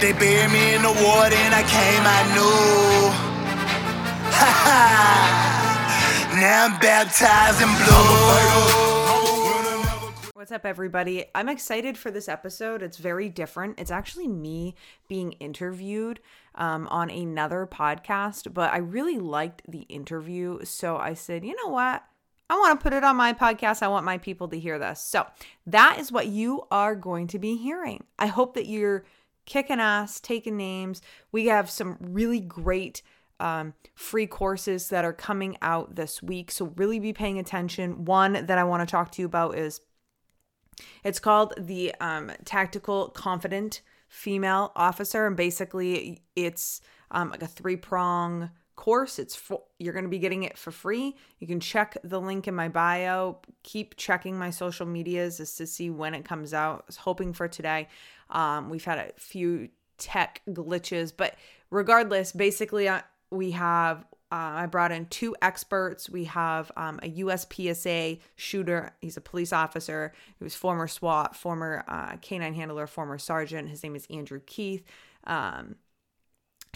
They buried me in the water and I came. Ha ha. Now I'm baptized in blue. What's up, everybody? I'm excited for this episode. It's very different. It's actually me being interviewed um, on another podcast, but I really liked the interview. So I said, you know what? I want to put it on my podcast. I want my people to hear this. So that is what you are going to be hearing. I hope that you're kicking ass, taking names. We have some really great um, free courses that are coming out this week. So really be paying attention. One that I want to talk to you about is it's called the um, Tactical Confident Female Officer. And basically, it's um, like a three prong course. It's for, you're going to be getting it for free. You can check the link in my bio. Keep checking my social medias as to see when it comes out. I was hoping for today. Um, we've had a few tech glitches, but regardless, basically, uh, we have. Uh, I brought in two experts. We have um, a USPSA shooter. He's a police officer. He was former SWAT, former uh, canine handler, former sergeant. His name is Andrew Keith. Um,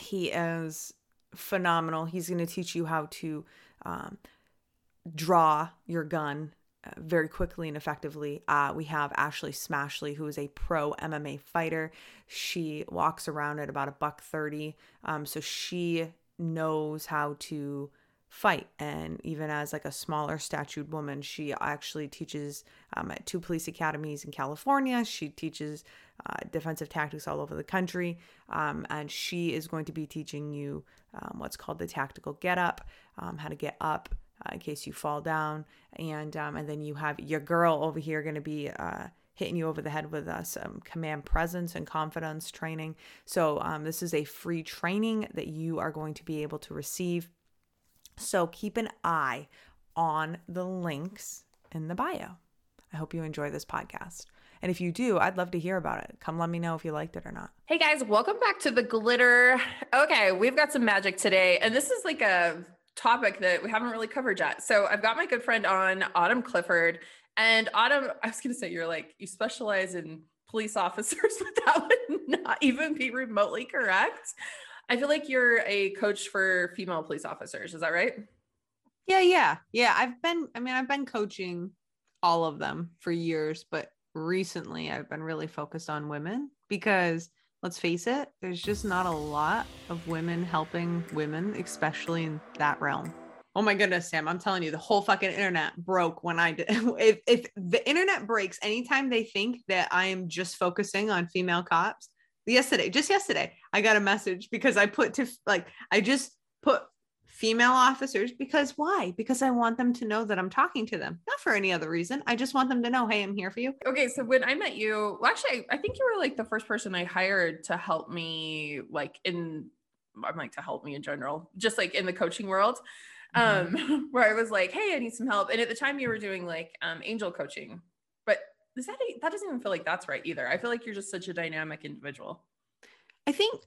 he is phenomenal. He's going to teach you how to um, draw your gun very quickly and effectively. Uh, we have Ashley Smashley, who is a pro MMA fighter. She walks around at about a buck 30. Um, so she knows how to fight and even as like a smaller statued woman she actually teaches um, at two police academies in california she teaches uh, defensive tactics all over the country um, and she is going to be teaching you um, what's called the tactical get up um, how to get up uh, in case you fall down and um, and then you have your girl over here going to be uh, hitting you over the head with uh, some command presence and confidence training so um, this is a free training that you are going to be able to receive so keep an eye on the links in the bio. I hope you enjoy this podcast. And if you do, I'd love to hear about it. Come let me know if you liked it or not. Hey guys, welcome back to the glitter. Okay, we've got some magic today. And this is like a topic that we haven't really covered yet. So I've got my good friend on, Autumn Clifford. And Autumn, I was going to say, you're like, you specialize in police officers, but that would not even be remotely correct. I feel like you're a coach for female police officers. Is that right? Yeah, yeah. Yeah, I've been I mean, I've been coaching all of them for years, but recently I've been really focused on women because let's face it, there's just not a lot of women helping women, especially in that realm. Oh my goodness, Sam, I'm telling you, the whole fucking internet broke when I did. If, if the internet breaks anytime they think that I am just focusing on female cops, yesterday, just yesterday, I got a message because I put to like, I just put female officers because why? Because I want them to know that I'm talking to them, not for any other reason. I just want them to know, hey, I'm here for you. Okay. So when I met you, well, actually, I think you were like the first person I hired to help me, like, in, I'm like to help me in general, just like in the coaching world. Mm-hmm. Um, where I was like, hey, I need some help. And at the time you were doing like um angel coaching, but is that that doesn't even feel like that's right either. I feel like you're just such a dynamic individual. I think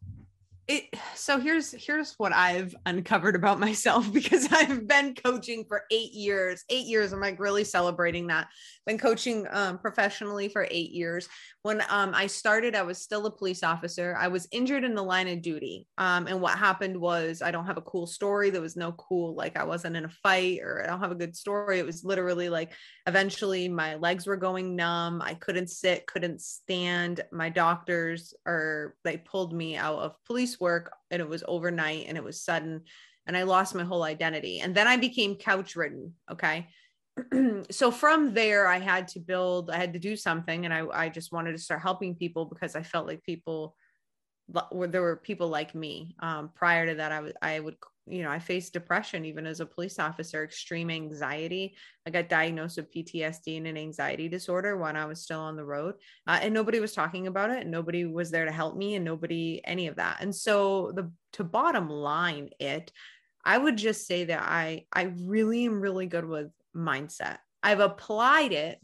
it so here's here's what I've uncovered about myself because I've been coaching for 8 years. 8 years I'm like really celebrating that. Been coaching um, professionally for 8 years. When um, I started I was still a police officer. I was injured in the line of duty. Um, and what happened was I don't have a cool story. There was no cool like I wasn't in a fight or I don't have a good story. It was literally like eventually my legs were going numb. I couldn't sit, couldn't stand. My doctors or they pulled me out of police work and it was overnight and it was sudden and I lost my whole identity. And then I became couch ridden. Okay. so from there, I had to build, I had to do something. And I, I just wanted to start helping people because I felt like people, there were people like me. Um, prior to that, I was, I would you know, I faced depression even as a police officer, extreme anxiety. I got diagnosed with PTSD and an anxiety disorder when I was still on the road. Uh, and nobody was talking about it. And nobody was there to help me and nobody, any of that. And so the to bottom line it, I would just say that I I really am really good with mindset. I've applied it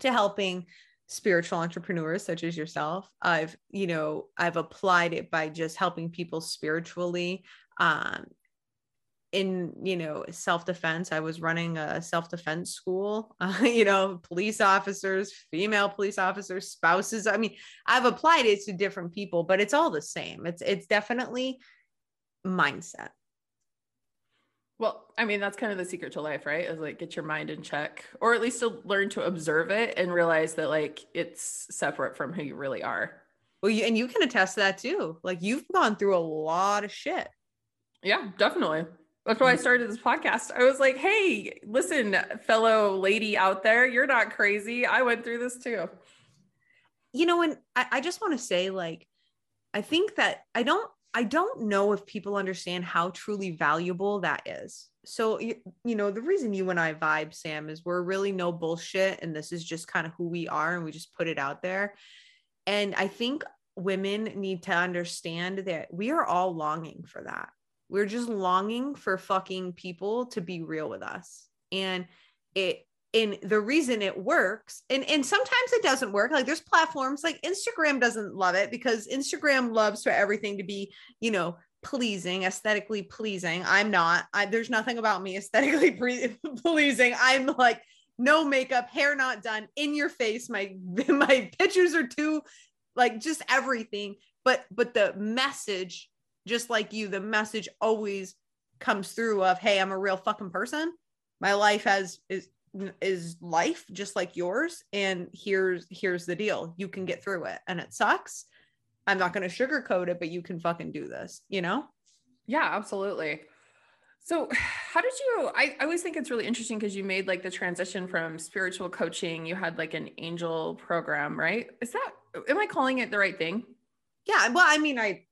to helping spiritual entrepreneurs such as yourself i've you know i've applied it by just helping people spiritually um, in you know self-defense i was running a self-defense school uh, you know police officers female police officers spouses i mean i've applied it to different people but it's all the same it's it's definitely mindset well, I mean, that's kind of the secret to life, right? Is like get your mind in check, or at least to learn to observe it and realize that like it's separate from who you really are. Well, you, and you can attest to that too. Like you've gone through a lot of shit. Yeah, definitely. That's why I started this podcast. I was like, hey, listen, fellow lady out there, you're not crazy. I went through this too. You know, and I, I just want to say, like, I think that I don't I don't know if people understand how truly valuable that is. So, you, you know, the reason you and I vibe, Sam, is we're really no bullshit. And this is just kind of who we are. And we just put it out there. And I think women need to understand that we are all longing for that. We're just longing for fucking people to be real with us. And it and the reason it works and and sometimes it doesn't work. Like there's platforms like instagram doesn't love it because instagram loves for everything to be you know pleasing aesthetically pleasing. I'm not. I, there's nothing about me aesthetically pre- pleasing. I'm like no makeup hair not done in your face. My my pictures are too like just everything. But but the message just like you the message always comes through of hey i'm a real fucking person. My life has is is life just like yours. And here's here's the deal. You can get through it. And it sucks. I'm not going to sugarcoat it but you can fucking do this you know? Yeah absolutely. So how did you I, I always think it's really interesting because you made like the transition from spiritual coaching. You had like an angel program right? Is that am i calling it the right thing? Yeah well i mean i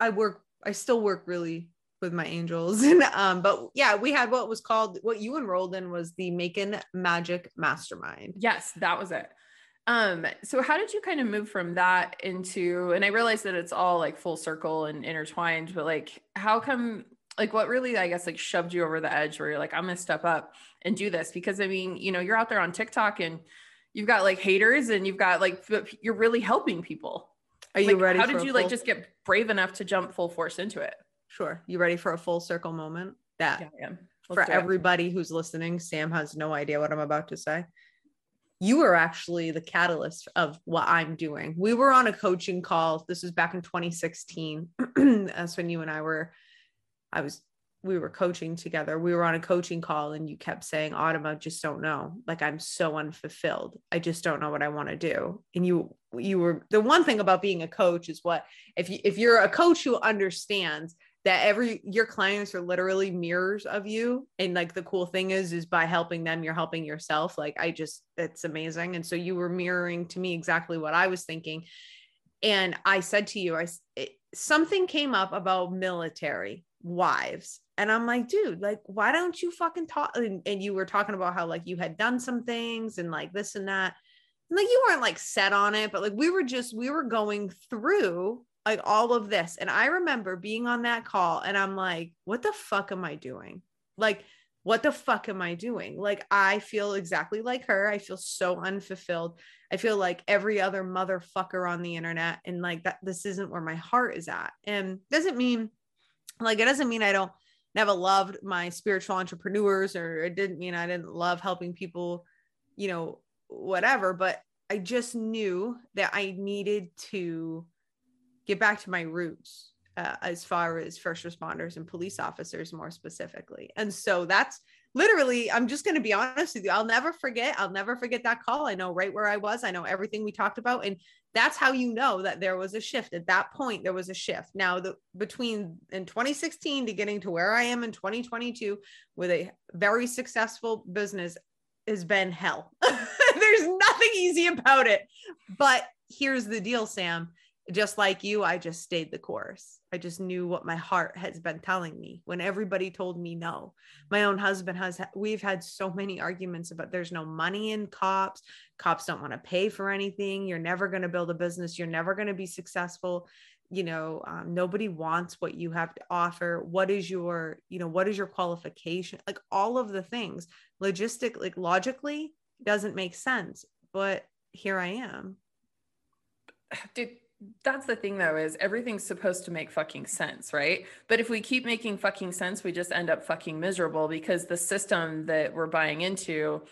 i work i still work really with my angels. And um, but yeah, we had what was called what you enrolled in was the Making Magic Mastermind. Yes, that was it. Um, so how did you kind of move from that into and I realize that it's all like full circle and intertwined, but like how come like what really I guess like shoved you over the edge where you're like, I'm gonna step up and do this? Because I mean, you know, you're out there on TikTok and you've got like haters and you've got like you're really helping people. Are you like, ready? How did you like just get brave enough to jump full force into it? Sure. You ready for a full circle moment? That yeah, for everybody it. who's listening, Sam has no idea what I'm about to say. You are actually the catalyst of what I'm doing. We were on a coaching call. This was back in 2016. That's when you and I were, I was, we were coaching together. We were on a coaching call and you kept saying, Autumn, I just don't know. Like I'm so unfulfilled. I just don't know what I want to do. And you, you were the one thing about being a coach is what if you if you're a coach who understands that every your clients are literally mirrors of you and like the cool thing is is by helping them you're helping yourself like i just it's amazing and so you were mirroring to me exactly what i was thinking and i said to you i it, something came up about military wives and i'm like dude like why don't you fucking talk and, and you were talking about how like you had done some things and like this and that and like you weren't like set on it but like we were just we were going through like all of this. And I remember being on that call and I'm like, what the fuck am I doing? Like, what the fuck am I doing? Like, I feel exactly like her. I feel so unfulfilled. I feel like every other motherfucker on the internet. And like that, this isn't where my heart is at. And doesn't mean, like, it doesn't mean I don't never loved my spiritual entrepreneurs or it didn't mean I didn't love helping people, you know, whatever. But I just knew that I needed to get back to my roots uh, as far as first responders and police officers more specifically and so that's literally i'm just going to be honest with you i'll never forget i'll never forget that call i know right where i was i know everything we talked about and that's how you know that there was a shift at that point there was a shift. Now the between in 2016 to getting to where i am in 2022 with a very successful business has been hell. There's nothing easy about it. But here's the deal sam just like you, I just stayed the course. I just knew what my heart has been telling me when everybody told me no. My own husband has, we've had so many arguments about there's no money in cops. Cops don't want to pay for anything. You're never going to build a business. You're never going to be successful. You know, um, nobody wants what you have to offer. What is your, you know, what is your qualification? Like all of the things, logistic, like logically doesn't make sense. But here I am. Did that's the thing though is everything's supposed to make fucking sense right? But if we keep making fucking sense we just end up fucking miserable because the system that we're buying into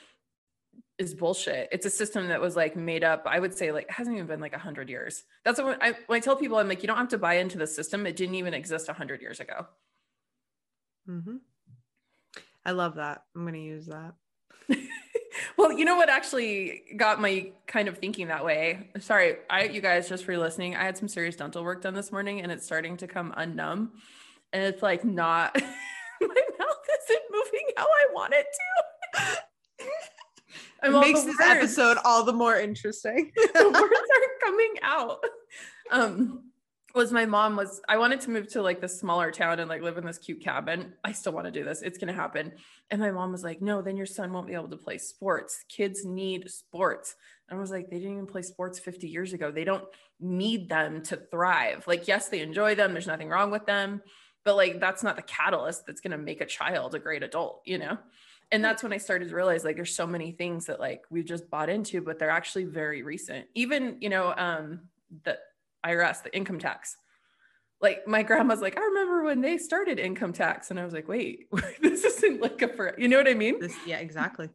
is bullshit. It's a system that was like made up i would say like hasn't even been like 100 years. That's what I, when I tell people i'm like you don't have to buy into the system. It didn't even exist 100 years ago. Mm-hmm. i love that. I'm going to use that well, you know what actually got my kind of thinking that way? Sorry, I you guys just for listening. I had some serious dental work done this morning and it's starting to come unnumb. And it's like not my mouth isn't moving how I want it to. it makes this words, episode all the more interesting. the words aren't coming out. Um was my mom was I wanted to move to like this smaller town and like live in this cute cabin. I still want to do this. It's going to happen. And my mom was like, "No, then your son won't be able to play sports. Kids need sports." And I was like, "They didn't even play sports 50 years ago. They don't need them to thrive. Like yes, they enjoy them. There's nothing wrong with them, but like that's not the catalyst that's going to make a child a great adult, you know?" And that's when I started to realize like there's so many things that like we've just bought into, but they're actually very recent. Even, you know, um the IRS, the income tax. Like my grandma's like, I remember when they started income tax. And I was like, wait, this isn't like a, for, you know what I mean? This, yeah, exactly.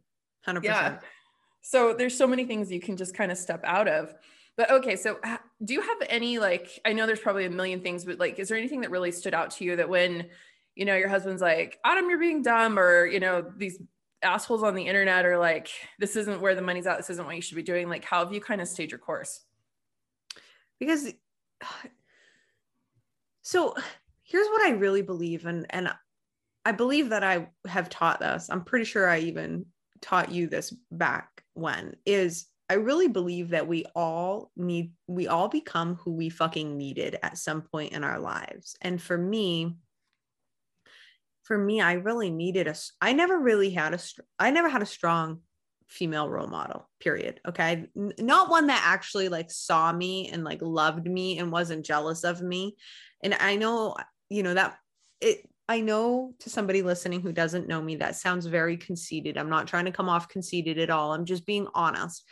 100%. Yeah. So there's so many things you can just kind of step out of. But okay, so do you have any like I know there's probably a million things, but like is there anything that really stood out to you that when you know your husband's like, Autumn, you're being dumb, or you know, these assholes on the internet are like, this isn't where the money's at, this isn't what you should be doing. Like, how have you kind of stayed your course? Because so here's what I really believe and and I believe that I have taught this. I'm pretty sure I even taught you this back when is I really believe that we all need we all become who we fucking needed at some point in our lives. And for me for me I really needed a I never really had a I never had a strong female role model period okay N- not one that actually like saw me and like loved me and wasn't jealous of me and i know you know that it i know to somebody listening who doesn't know me that sounds very conceited i'm not trying to come off conceited at all i'm just being honest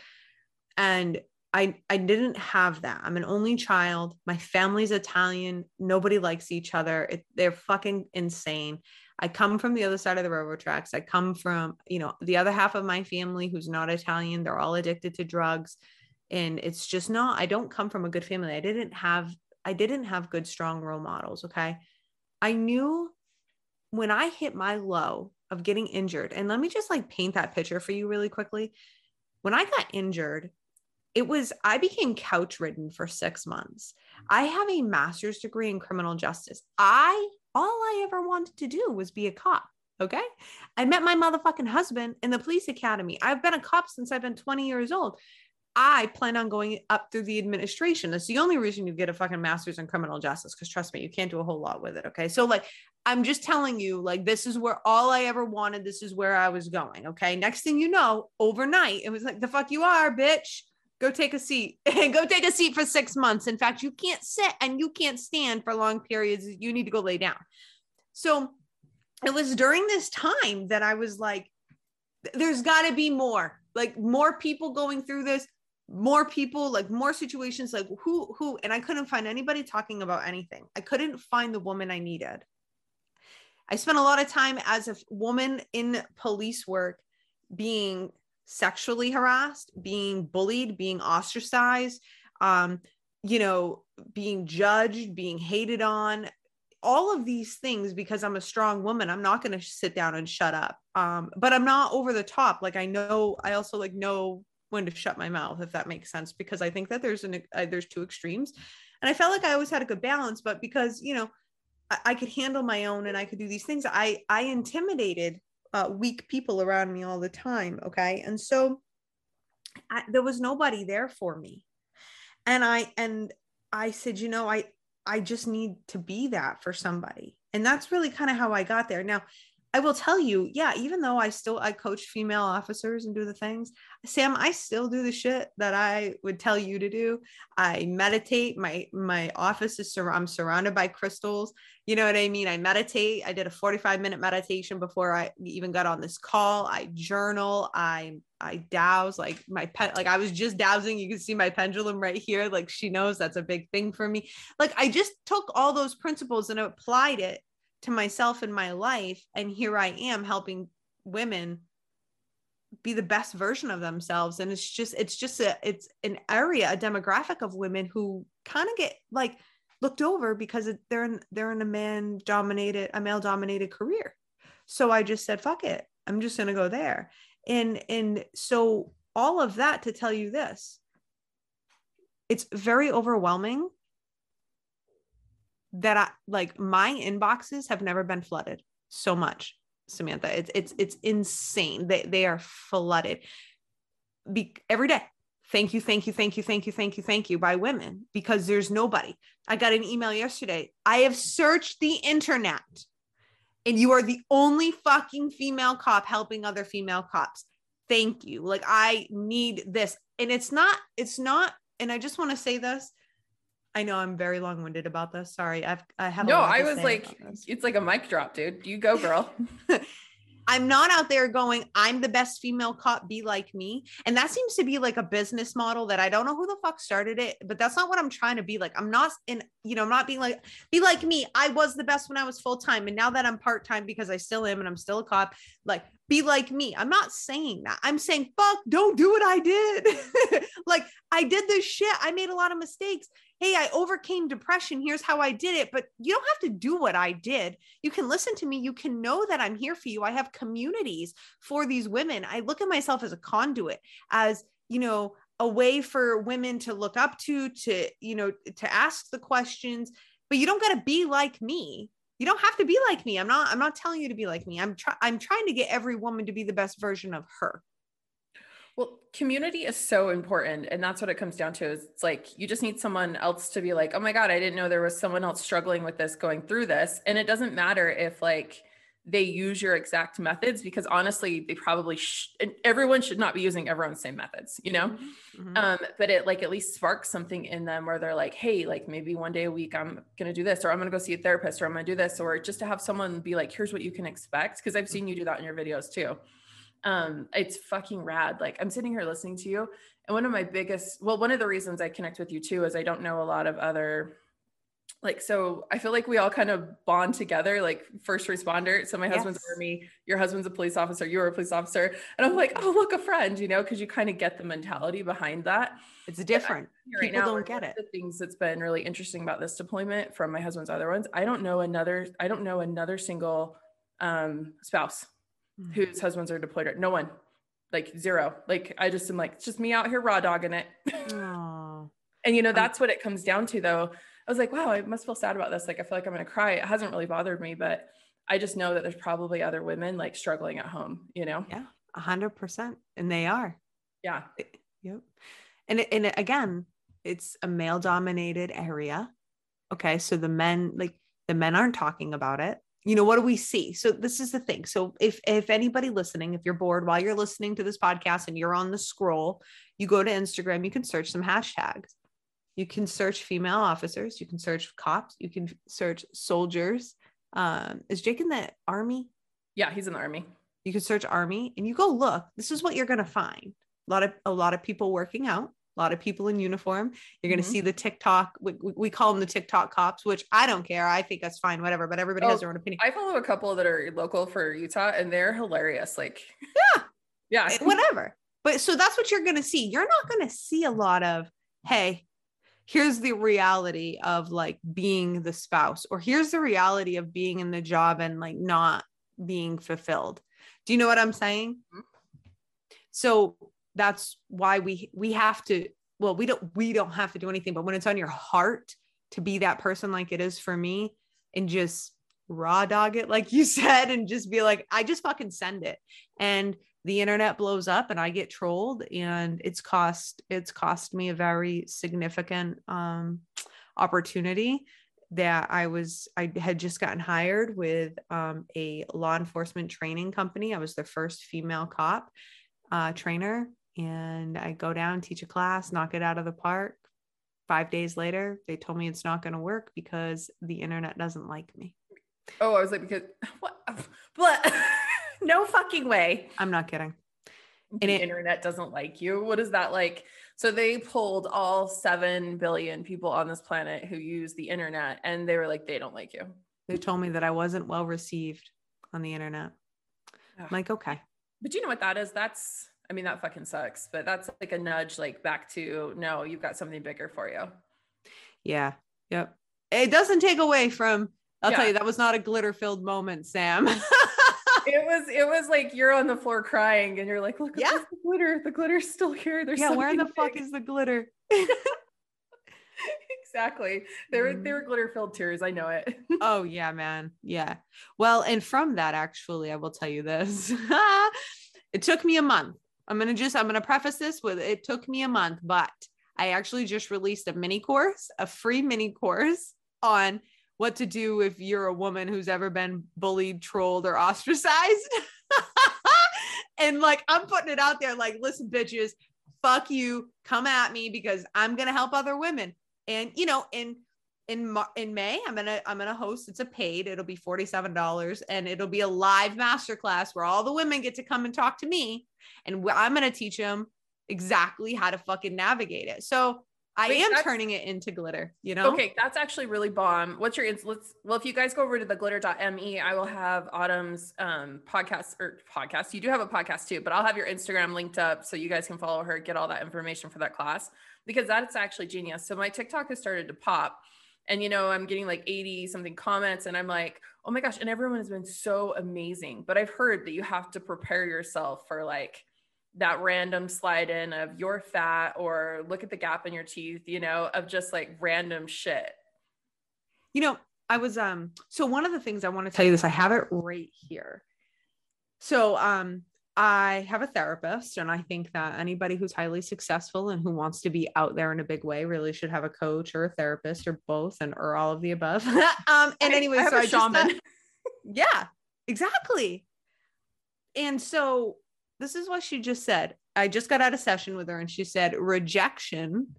and I I didn't have that. I'm an only child. My family's Italian. Nobody likes each other. It, they're fucking insane. I come from the other side of the railroad tracks. I come from, you know, the other half of my family who's not Italian. They're all addicted to drugs. And it's just not, I don't come from a good family. I didn't have, I didn't have good, strong role models. Okay. I knew when I hit my low of getting injured, and let me just like paint that picture for you really quickly. When I got injured, it was I became couch ridden for six months. I have a master's degree in criminal justice. I all I ever wanted to do was be a cop. Okay. I met my motherfucking husband in the police academy. I've been a cop since I've been 20 years old. I plan on going up through the administration. That's the only reason you get a fucking master's in criminal justice. Cause trust me, you can't do a whole lot with it. Okay. So, like, I'm just telling you, like, this is where all I ever wanted. This is where I was going. Okay. Next thing you know, overnight, it was like, the fuck you are, bitch go take a seat and go take a seat for six months. In fact, you can't sit and you can't stand for long periods. You need to go lay down. So it was during this time that I was like, there's got to be more, like more people going through this, more people, like more situations, like who, who, and I couldn't find anybody talking about anything. I couldn't find the woman I needed. I spent a lot of time as a woman in police work being sexually harassed, being bullied, being ostracized, um, you know, being judged, being hated on, all of these things because I'm a strong woman. I'm not going to sit down and shut up. Um, but I'm not over the top. Like I know, I also like know when to shut my mouth, if that makes sense, because I think that there's an uh, there's two extremes, and I felt like I always had a good balance. But because you know, I, I could handle my own and I could do these things, I I intimidated uh, weak people around me all the time. Okay. And so I, there was nobody there for me. And I, and I said, you know, I, I just need to be that for somebody. And that's really kind of how I got there. Now, I will tell you, yeah, even though I still I coach female officers and do the things, Sam, I still do the shit that I would tell you to do. I meditate. My my office is sur- I'm surrounded by crystals. You know what I mean? I meditate. I did a 45 minute meditation before I even got on this call. I journal. I I dowse like my pet like I was just dowsing. You can see my pendulum right here. Like she knows that's a big thing for me. Like I just took all those principles and applied it to myself in my life and here i am helping women be the best version of themselves. And it's just it's just a it's an area a demographic of women who kind of get like looked over because they're in they're in a man dominated a male dominated career. So i just said fuck it. I'm just going to go there. And and so all of that to tell you this it's very overwhelming that I like my inboxes have never been flooded so much, Samantha. It's it's it's insane. They they are flooded Be- every day. Thank you, thank you, thank you, thank you, thank you, thank you by women because there's nobody. I got an email yesterday. I have searched the internet and you are the only fucking female cop helping other female cops. Thank you. Like I need this. And it's not, it's not, and I just want to say this I know I'm very long winded about this. Sorry. I've, I have. No, I was like, it's like a mic drop, dude. You go, girl. I'm not out there going, I'm the best female cop, be like me. And that seems to be like a business model that I don't know who the fuck started it, but that's not what I'm trying to be like. I'm not in, you know, I'm not being like, be like me. I was the best when I was full time. And now that I'm part time because I still am and I'm still a cop, like, be like me. I'm not saying that. I'm saying, fuck, don't do what I did. like, I did this shit. I made a lot of mistakes hey, I overcame depression. Here's how I did it. But you don't have to do what I did. You can listen to me. You can know that I'm here for you. I have communities for these women. I look at myself as a conduit, as, you know, a way for women to look up to, to, you know, to ask the questions. But you don't got to be like me. You don't have to be like me. I'm not, I'm not telling you to be like me. I'm trying, I'm trying to get every woman to be the best version of her. Well, community is so important. And that's what it comes down to is it's like you just need someone else to be like, oh my God, I didn't know there was someone else struggling with this, going through this. And it doesn't matter if like they use your exact methods because honestly, they probably sh- everyone should not be using everyone's same methods, you know? Mm-hmm. mm-hmm. Um, but it like at least sparks something in them where they're like, hey, like maybe one day a week I'm gonna do this, or I'm gonna go see a therapist, or I'm gonna do this, or just to have someone be like, here's what you can expect. Cause I've seen you do that in your videos too um it's fucking rad. Like i'm sitting here listening to you and one of my biggest well one of the reasons i connect with you too is i don't know a lot of other like so i feel like we all kind of bond together like first responder. So my yes. husband's army your husband's a police officer you're a police officer. And i'm like oh look a friend you know because you kind of get the mentality behind that. It's different. right people now, don't get it. the things that's been really interesting about this deployment from my husband's other ones i don't know another i don't know another single um, spouse mm-hmm. whose husbands are deployed. No one, like zero. Like I just am like, it's just me out here raw dogging it. and you know, that's what it comes down to though. I was like, wow, I must feel sad about this. Like, I feel like I'm going to cry. It hasn't really bothered me, but I just know that there's probably other women like struggling at home, you know? Yeah, a hundred percent. And they are. Yeah. Yep. And, and again, it's a male dominated area. Okay. So the men, like the men aren't talking about it you know what do we see? So this is the thing. So if if anybody listening if you're bored while you're listening to this podcast and you're on the scroll you go to instagram you can search some hashtags. You can search female officers you can search cops you can search soldiers. Um is jake in the army? Yeah he's in the army. You can search army and you go look. This is what you're going to find. A lot of a lot of people working out a lot of people in uniform. You're going to mm-hmm. see the TikTok, we, we, call them the TikTok cops, which I don't care. I think that's fine, whatever, but everybody oh, has their own opinion. I follow a couple that are local for Utah and they're hilarious. Like, yeah, yeah, eh, whatever. But so that's what you're going to see. You're not going to see a lot of, hey, here's the reality of like being the spouse, or here's the reality of being in the job and like not being fulfilled. Do you know what I'm saying? Mm-hmm. So that's why we we have to well we don't we don't have to do anything but when it's on your heart to be that person like it is for me and just raw dog it like you said and just be like i just fucking send it and the internet blows up and i get trolled and it's cost it's cost me a very significant um opportunity that I was I had just gotten hired with um, a law enforcement training company. I was the first female cop uh, trainer, and I go down, teach a class, knock it out of the park. Five days later, they told me it's not going to work because the internet doesn't like me. Oh, I was like, because what? What? no fucking way. I'm not kidding. And the it, internet doesn't like you. What is that like? So they pulled all 7 billion people on this planet who use the internet and they were like, they don't like you. They told me that I wasn't well received on the internet. I'm like, okay. But you know what that is? That's, I mean, that fucking sucks, but that's like a nudge, like back to, no, you've got something bigger for you. Yeah. Yep. It doesn't take away from I'll yeah. tell you, that was not a glitter filled moment, Sam. it was, it was like you're on the floor crying and you're like, look yeah. the glitter. The glitter's still here. There's yeah, where the big. fuck is the glitter? exactly. There were there were mm-hmm. glitter filled tears. I know it. oh yeah, man. Yeah. Well, and from that, actually, I will tell you this. it took me a month. I'm gonna just I'm gonna preface this with it took me a month, but I actually just released a mini course, a free mini course on what to do if you're a woman who's ever been bullied, trolled, or ostracized. and like, I'm putting it out there like, listen, bitches, fuck you, come at me because I'm going to help other women. And, you know, in, in in May, I'm gonna I'm gonna host. It's a paid. It'll be forty seven dollars, and it'll be a live masterclass where all the women get to come and talk to me, and I'm gonna teach them exactly how to fucking navigate it. So I Wait, am turning it into glitter, you know? Okay, that's actually really bomb. What's your let's well, if you guys go over to the glitter.me, I will have Autumn's um podcast or podcast. You do have a podcast too, but I'll have your Instagram linked up so you guys can follow her, get all that information for that class because that's actually genius. So my TikTok has started to pop and you know, I'm getting like 80 something comments and I'm like, "Oh my gosh, and everyone has been so amazing." But I've heard that you have to prepare yourself for like that random slide in of your fat or look at the gap in your teeth, you know, of just like random shit. You know, I was um so one of the things I want to tell you this, I have it right here. So um I have a therapist, and I think that anybody who's highly successful and who wants to be out there in a big way really should have a coach or a therapist or both, and or all of the above. um, and anyway, I so I just thought, yeah, exactly. And so this is what she just said. I just got out of session with her and she said, rejection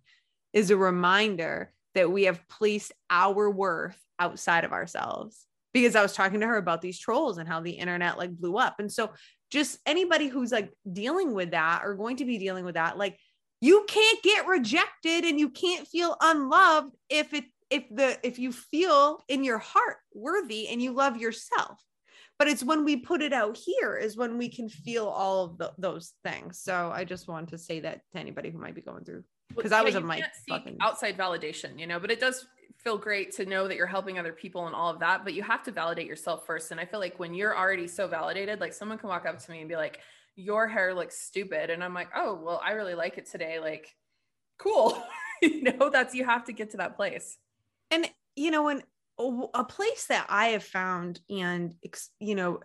is a reminder that we have placed our worth outside of ourselves. Because I was talking to her about these trolls and how the internet like blew up. And so, just anybody who's like dealing with that or going to be dealing with that, like you can't get rejected and you can't feel unloved if it if the if you feel in your heart worthy and you love yourself. But it's when we put it out here is when we can feel all of the, those things. So i just want to say that to anybody who might be going through because well, I was a mic fucking outside validation, you know, but it does feel great to know that you're helping other people and all of that, but you have to validate yourself first. And I feel like when you're already so validated, like someone can walk up to me and be like, Your hair looks stupid. And I'm like, Oh, well, I really like it today. Like, cool. you know, that's you have to get to that place. And you know, when a place that I have found, and you know,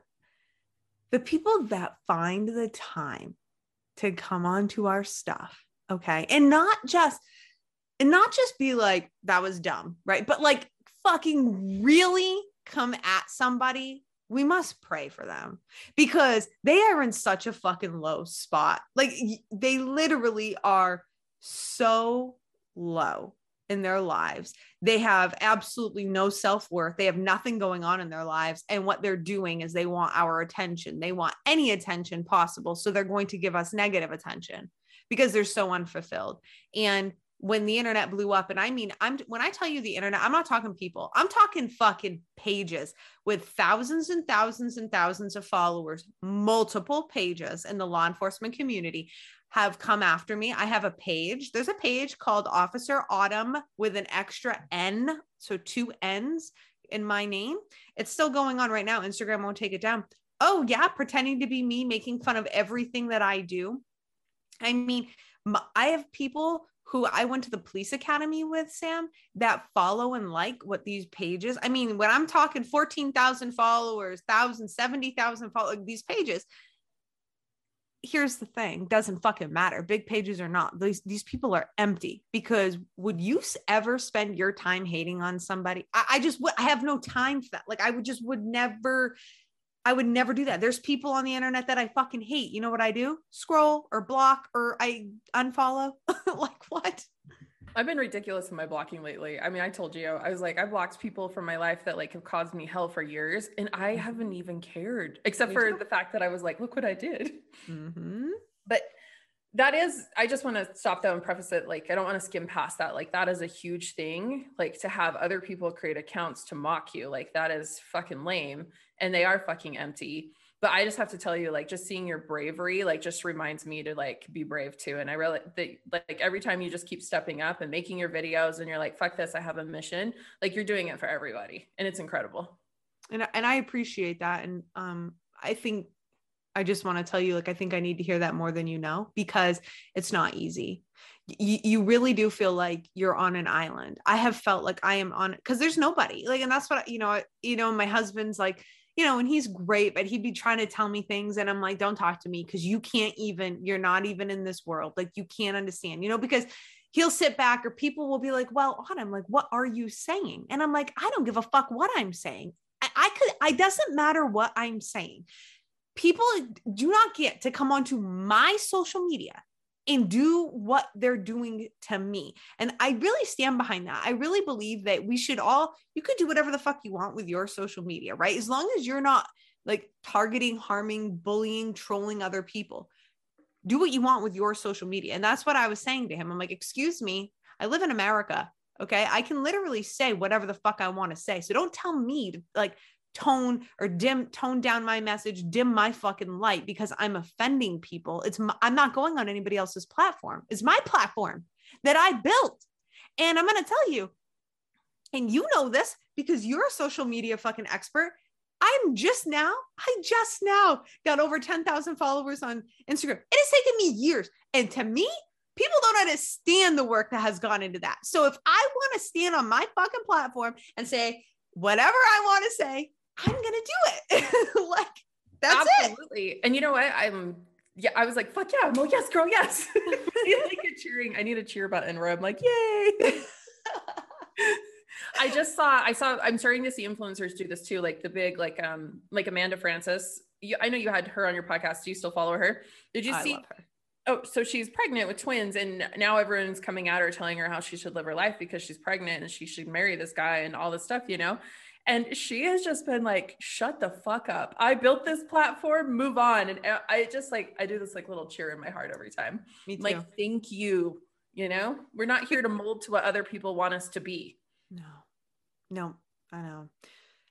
the people that find the time to come onto our stuff, okay, and not just and not just be like that was dumb, right? But like fucking really come at somebody we must pray for them because they are in such a fucking low spot. Like they literally are so low in their lives. They have absolutely no self worth. They have nothing going on in their lives. And what they're doing is they want our attention. They want any attention possible. So they're going to give us negative attention because they're so unfulfilled. And when the internet blew up, and I mean, I'm when I tell you the internet, I'm not talking people, I'm talking fucking pages with thousands and thousands and thousands of followers, multiple pages in the law enforcement community have come after me. I have a page. There's a page called Officer Autumn with an extra N, so two N's in my name. It's still going on right now. Instagram won't take it down. Oh, yeah, pretending to be me, making fun of everything that I do. I mean, I have people who I went to the police academy with, Sam, that follow and like what these pages. I mean, when I'm talking 14,000 followers, 1,000, 70,000 followers, these pages, here's the thing doesn't fucking matter. Big pages or not. These these people are empty because would you ever spend your time hating on somebody? I, I just would i have no time for that. Like i would just would never I would never do that. There's people on the internet that I fucking hate. You know what I do? Scroll or block or I unfollow. like what? I've been ridiculous in my blocking lately. I mean, I told you, I was like, I blocked people from my life that like have caused me hell for years, and I mm-hmm. haven't even cared, except for the fact that I was like, look what I did. Mm-hmm. That is, I just want to stop though and preface it. Like, I don't want to skim past that. Like, that is a huge thing. Like, to have other people create accounts to mock you, like, that is fucking lame and they are fucking empty but i just have to tell you like just seeing your bravery like just reminds me to like be brave too and i really that like every time you just keep stepping up and making your videos and you're like fuck this i have a mission like you're doing it for everybody and it's incredible and and i appreciate that and um i think i just want to tell you like i think i need to hear that more than you know because it's not easy you, you really do feel like you're on an island i have felt like i am on because there's nobody like and that's what you know you know my husband's like you know, and he's great, but he'd be trying to tell me things. And I'm like, don't talk to me because you can't even, you're not even in this world. Like you can't understand, you know, because he'll sit back or people will be like, well, Autumn, like, what are you saying? And I'm like, I don't give a fuck what I'm saying. I, I could, I doesn't matter what I'm saying. People do not get to come onto my social media and do what they're doing to me. And I really stand behind that. I really believe that we should all, you could do whatever the fuck you want with your social media, right? As long as you're not like targeting, harming, bullying, trolling other people. Do what you want with your social media. And that's what I was saying to him. I'm like, excuse me, I live in America. Okay. I can literally say whatever the fuck I want to say. So don't tell me to like tone or dim tone down my message dim my fucking light because i'm offending people. It's my, i'm not going on anybody else's platform. It's my platform that i built. And i'm going to tell you and you know this because you're a social media fucking expert i'm just now i just now got over 10,000 followers on instagram. It has taken me years. And to me people don't understand the work that has gone into that. So if i want to stand on my fucking platform and say whatever I want to say, I'm gonna do it. like that's Absolutely. it. And you know what? I'm yeah, I was like, fuck yeah. I'm like, yes, girl, yes. like a cheering. I need a cheer button where I'm like, yay. I just saw, I saw, I'm starting to see influencers do this too, like the big, like, um, like Amanda Frances. You, I know you had her on your podcast. Do you still follow her? Did you I see? Oh, so she's pregnant with twins, and now everyone's coming at her, telling her how she should live her life because she's pregnant and she should marry this guy and all this stuff, you know. And she has just been like, shut the fuck up. I built this platform, move on. And uh, I just like, I do this like little cheer in my heart every time. Me too. Like, thank you. You know, we're not here to mold to what other people want us to be. No, no, I know.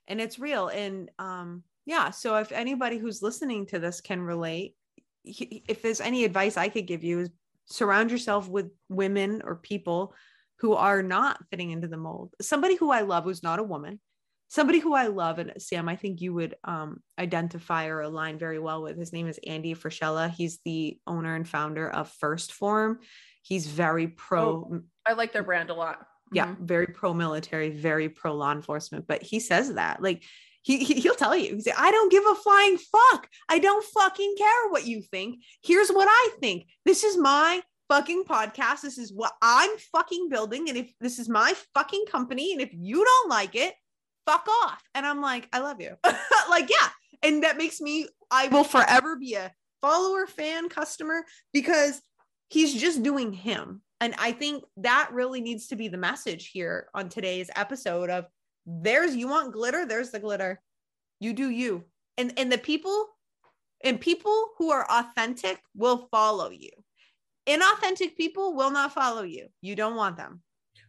And it's real. And um, yeah. So if anybody who's listening to this can relate, if there's any advice I could give you is surround yourself with women or people who are not fitting into the mold. Somebody who I love who's not a woman, somebody who I love, and Sam, I think you would um, identify or align very well with. His name is Andy Frisella. He's the owner and founder of 1st Form. He's very pro. Oh, I like their brand a lot. Yeah, mm-hmm. very pro military, very pro law enforcement. But he says that, like, he, he will tell you. He say, "I don't give a flying fuck. I don't fucking care what you think. Here's what I think. This is my fucking podcast. This is what I'm fucking building. And if this is my fucking company, and if you don't like it, fuck off. And I'm like, I love you. like, yeah. And that makes me, I will forever be a follower, fan, customer because he's just doing him. And I think that really needs to be the message here on today's episode of there's you want glitter, there's the glitter. You do you. And and the people and people who are authentic will follow you. Inauthentic people will not follow you. You don't want them.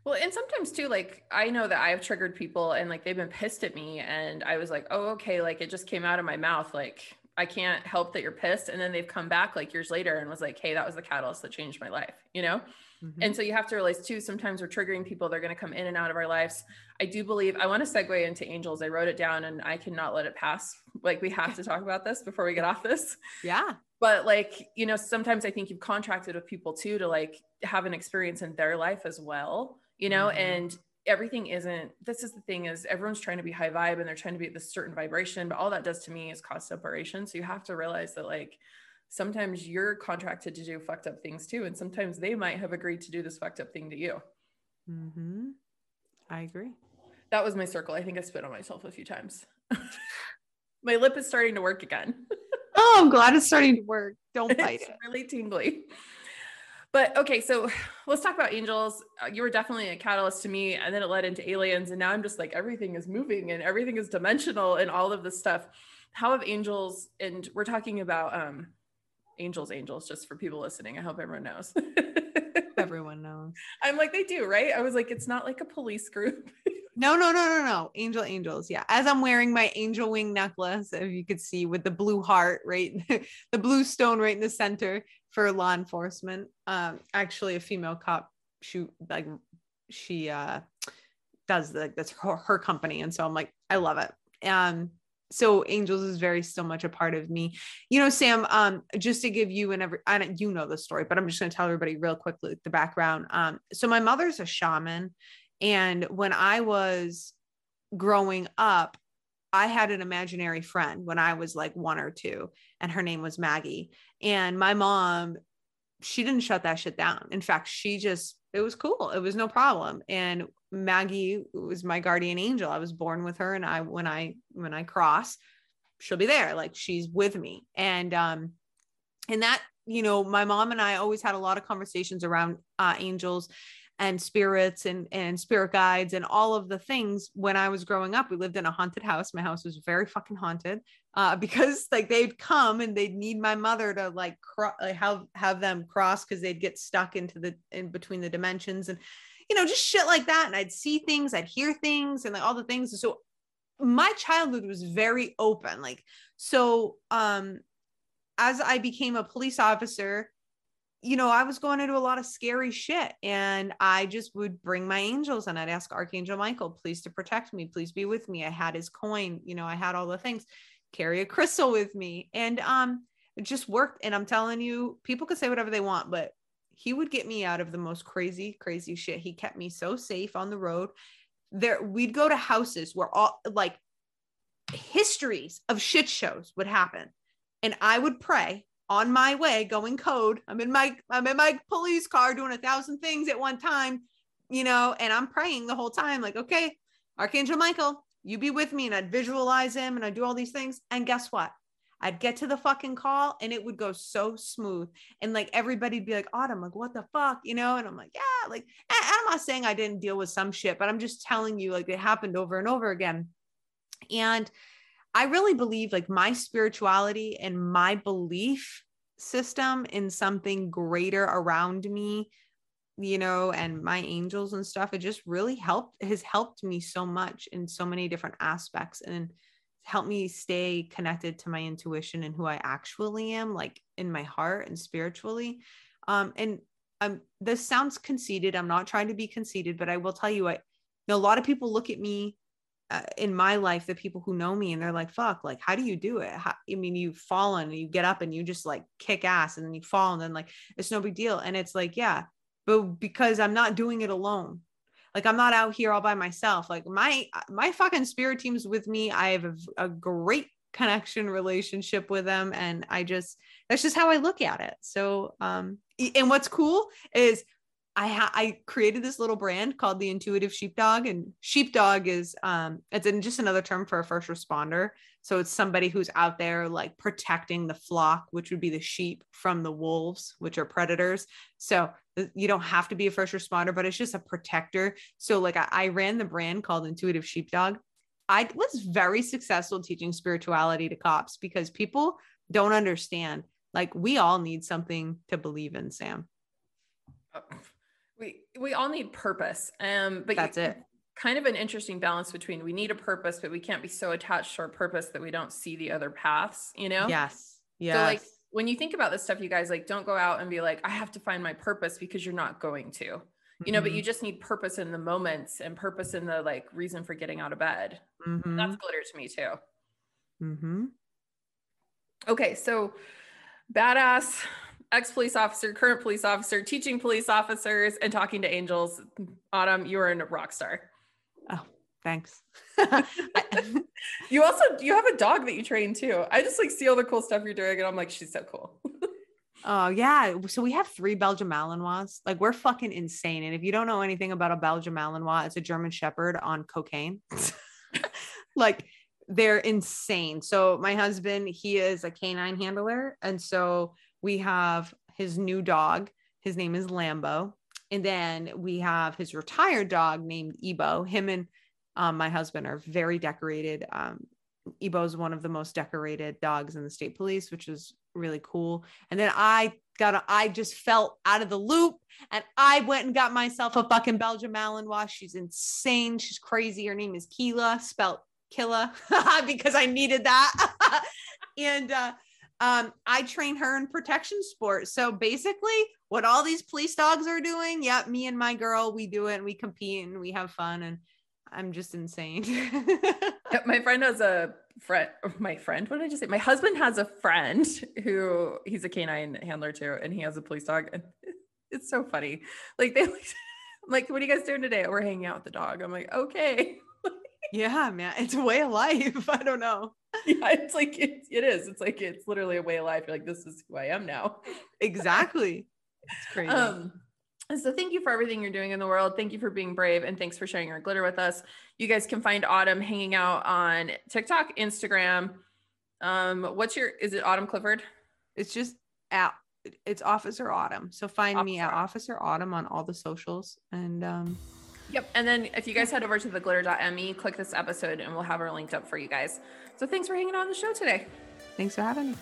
Well, and sometimes too, like I know that I've triggered people and like they've been pissed at me, and I was like, oh, okay, like it just came out of my mouth. Like I can't help that you're pissed. And then they've come back like years later and was like, hey, that was the catalyst that changed my life, you know? Mm-hmm. And so you have to realize too, sometimes we're triggering people, they're going to come in and out of our lives. I do believe I want to segue into angels. I wrote it down and I cannot let it pass. Like we have to talk about this before we get off this. Yeah. But like, you know, sometimes I think you've contracted with people too to like have an experience in their life as well you know, mm-hmm. and everything isn't this is the thing is everyone's trying to be high vibe and they're trying to be at this certain vibration but all that does to me is cause separation so you have to realize that like sometimes you're contracted to do fucked up things too. And sometimes they might have agreed to do this fucked up thing to you. Mm-hmm. I agree. That was my circle. I think I spit on myself a few times. my lip is starting to work again. oh, I'm glad it's starting to work. Don't bite it's it. really tingly. But okay, so let's talk about angels. Uh, you were definitely a catalyst to me, and then it led into aliens, and now I'm just like everything is moving and everything is dimensional and all of this stuff. How have angels? And we're talking about um, angels, angels, just for people listening. I hope everyone knows. Everyone knows. I'm like they do, right? I was like, it's not like a police group. No, no, no, no, no. Angel angels. Yeah. As I'm wearing my angel wing necklace, if you could see with the blue heart, right? the blue stone right in the center for law enforcement. Um, actually a female cop shoot like she uh does the that's her, her company. And so I'm like, I love it. Um, so angels is very still much a part of me you know sam um just to give you and every i don't you know the story but i'm just going to tell everybody real quickly the background um so my mother's a shaman and when I was growing up, I had an imaginary friend when I was like one or two, and her name was Maggie. And my mom, she didn't shut that shit down. In fact, she just, it was cool. It was no problem. And Maggie was my guardian angel. I was born with her. And I, when I, when I cross, she'll be there. Like she's with me. And, um, and that, you know, my mom and I always had a lot of conversations around uh, angels and spirits and and spirit guides and all of the things when i was growing up we lived in a haunted house. My house was very fucking haunted uh, because like they'd come and they'd need my mother to like, cro- have have them cross because they'd get stuck into the in between the dimensions and you know just shit like that. And i'd see things i'd hear things and like all the things. So my childhood was very open like so um as i became a police officer you know, I was going into a lot of scary shit and I just would bring my angels and I'd ask Archangel Michael, please to protect me, please be with me. I had his coin, you know, I had all the things, carry a crystal with me. And um it just worked. And I'm telling you, people could say whatever they want, but he would get me out of the most crazy, crazy shit. He kept me so safe on the road. There, we'd go to houses where all like histories of shit shows would happen. And I would pray on my way going code. I'm in my I'm in my police car doing a thousand things at one time, you know, and I'm praying the whole time, like, okay, Archangel Michael, you be with me. And I'd visualize him and I'd do all these things. And guess what? I'd get to the fucking call and it would go so smooth. And like everybody'd be like, Autumn, like, what the fuck? You know? And I'm like, yeah, like, I'm not saying I didn't deal with some shit, but I'm just telling you, like, it happened over and over again. And I really believe like my spirituality and my belief system in something greater around me, you know, and my angels and stuff. It just really helped, has helped me so much in so many different aspects and helped me stay connected to my intuition and who I actually am, like in my heart and spiritually. Um, and um, this sounds conceited. I'm not trying to be conceited, but I will tell you, I, you know, a lot of people look at me uh, in my life the people who know me and they're like fuck like how do you do it? How, i mean you fall and you get up and you just like kick ass and then you fall and then like it's no big deal. And it's like yeah but because i'm not doing it alone. Like i'm not out here all by myself. Like my my fucking spirit team's with me i have a, a great connection relationship with them and i just that's just how i look at it. So um and what's cool is I ha- I created this little brand called the Intuitive Sheepdog, and sheepdog is um it's just another term for a first responder. So it's somebody who's out there like protecting the flock, which would be the sheep from the wolves, which are predators. So you don't have to be a first responder, but it's just a protector. So like I, I ran the brand called Intuitive Sheepdog. I was very successful teaching spirituality to cops because people don't understand. Like we all need something to believe in, Sam. We we all need purpose um but that's you, it kind of an interesting balance between we need a purpose but we can't be so attached to our purpose that we don't see the other paths you know yes yeah so like when you think about this stuff you guys like don't go out and be like i have to find my purpose because you're not going to you know mm-hmm. but you just need purpose in the moments and purpose in the like reason for getting out of bed mm-hmm. that's glitter to me too mm-hmm. okay so badass ex police officer, current police officer, teaching police officers, and talking to angels. Autumn, you are a rock star. Oh, thanks. you also you have a dog that you train too. I just like see all the cool stuff you're doing, and I'm like, she's so cool. Oh yeah. So we have three Belgian Malinois. Like we're fucking insane. And if you don't know anything about a Belgian Malinois, it's a German Shepherd on cocaine. like they're insane. So my husband, he is a canine handler, and so we have his new dog. His name is Lambo, and then we have his retired dog named Ebo. Him and um, my husband are very decorated. Um, Ebo is one of the most decorated dogs in the state police, which is really cool. And then I got, a, I just felt out of the loop and I went and got myself a fucking Belgian Malinois. She's insane. She's crazy. Her name is Keela, spelled Killa, because I needed that. and, uh, um, I train her in protection sports. So basically, what all these police dogs are doing, yep, me and my girl, we do it and we compete and we have fun. And I'm just insane. my friend has a friend, my friend, what did I just say? My husband has a friend who he's a canine handler too, and he has a police dog. And it's so funny. Like they like, what are you guys doing today? We're hanging out with the dog. I'm like, okay. Yeah, man. It's a way of life. I don't know. Yeah, it's like it, it is. It's like it's literally a way of life. You're like, this is who I am now. Exactly. It's crazy. Um, so thank you for everything you're doing in the world. Thank you for being brave and thanks for sharing your glitter with us. You guys can find Autumn hanging out on TikTok, Instagram. Um, what's your is it Autumn Clifford? It's just at it's Officer Autumn. So find Officer. me at Officer Autumn on all the socials and um Yep. And then if you guys head over to the glitter.me, click this episode and we'll have her linked up for you guys. So thanks for hanging on the show today. Thanks for having me.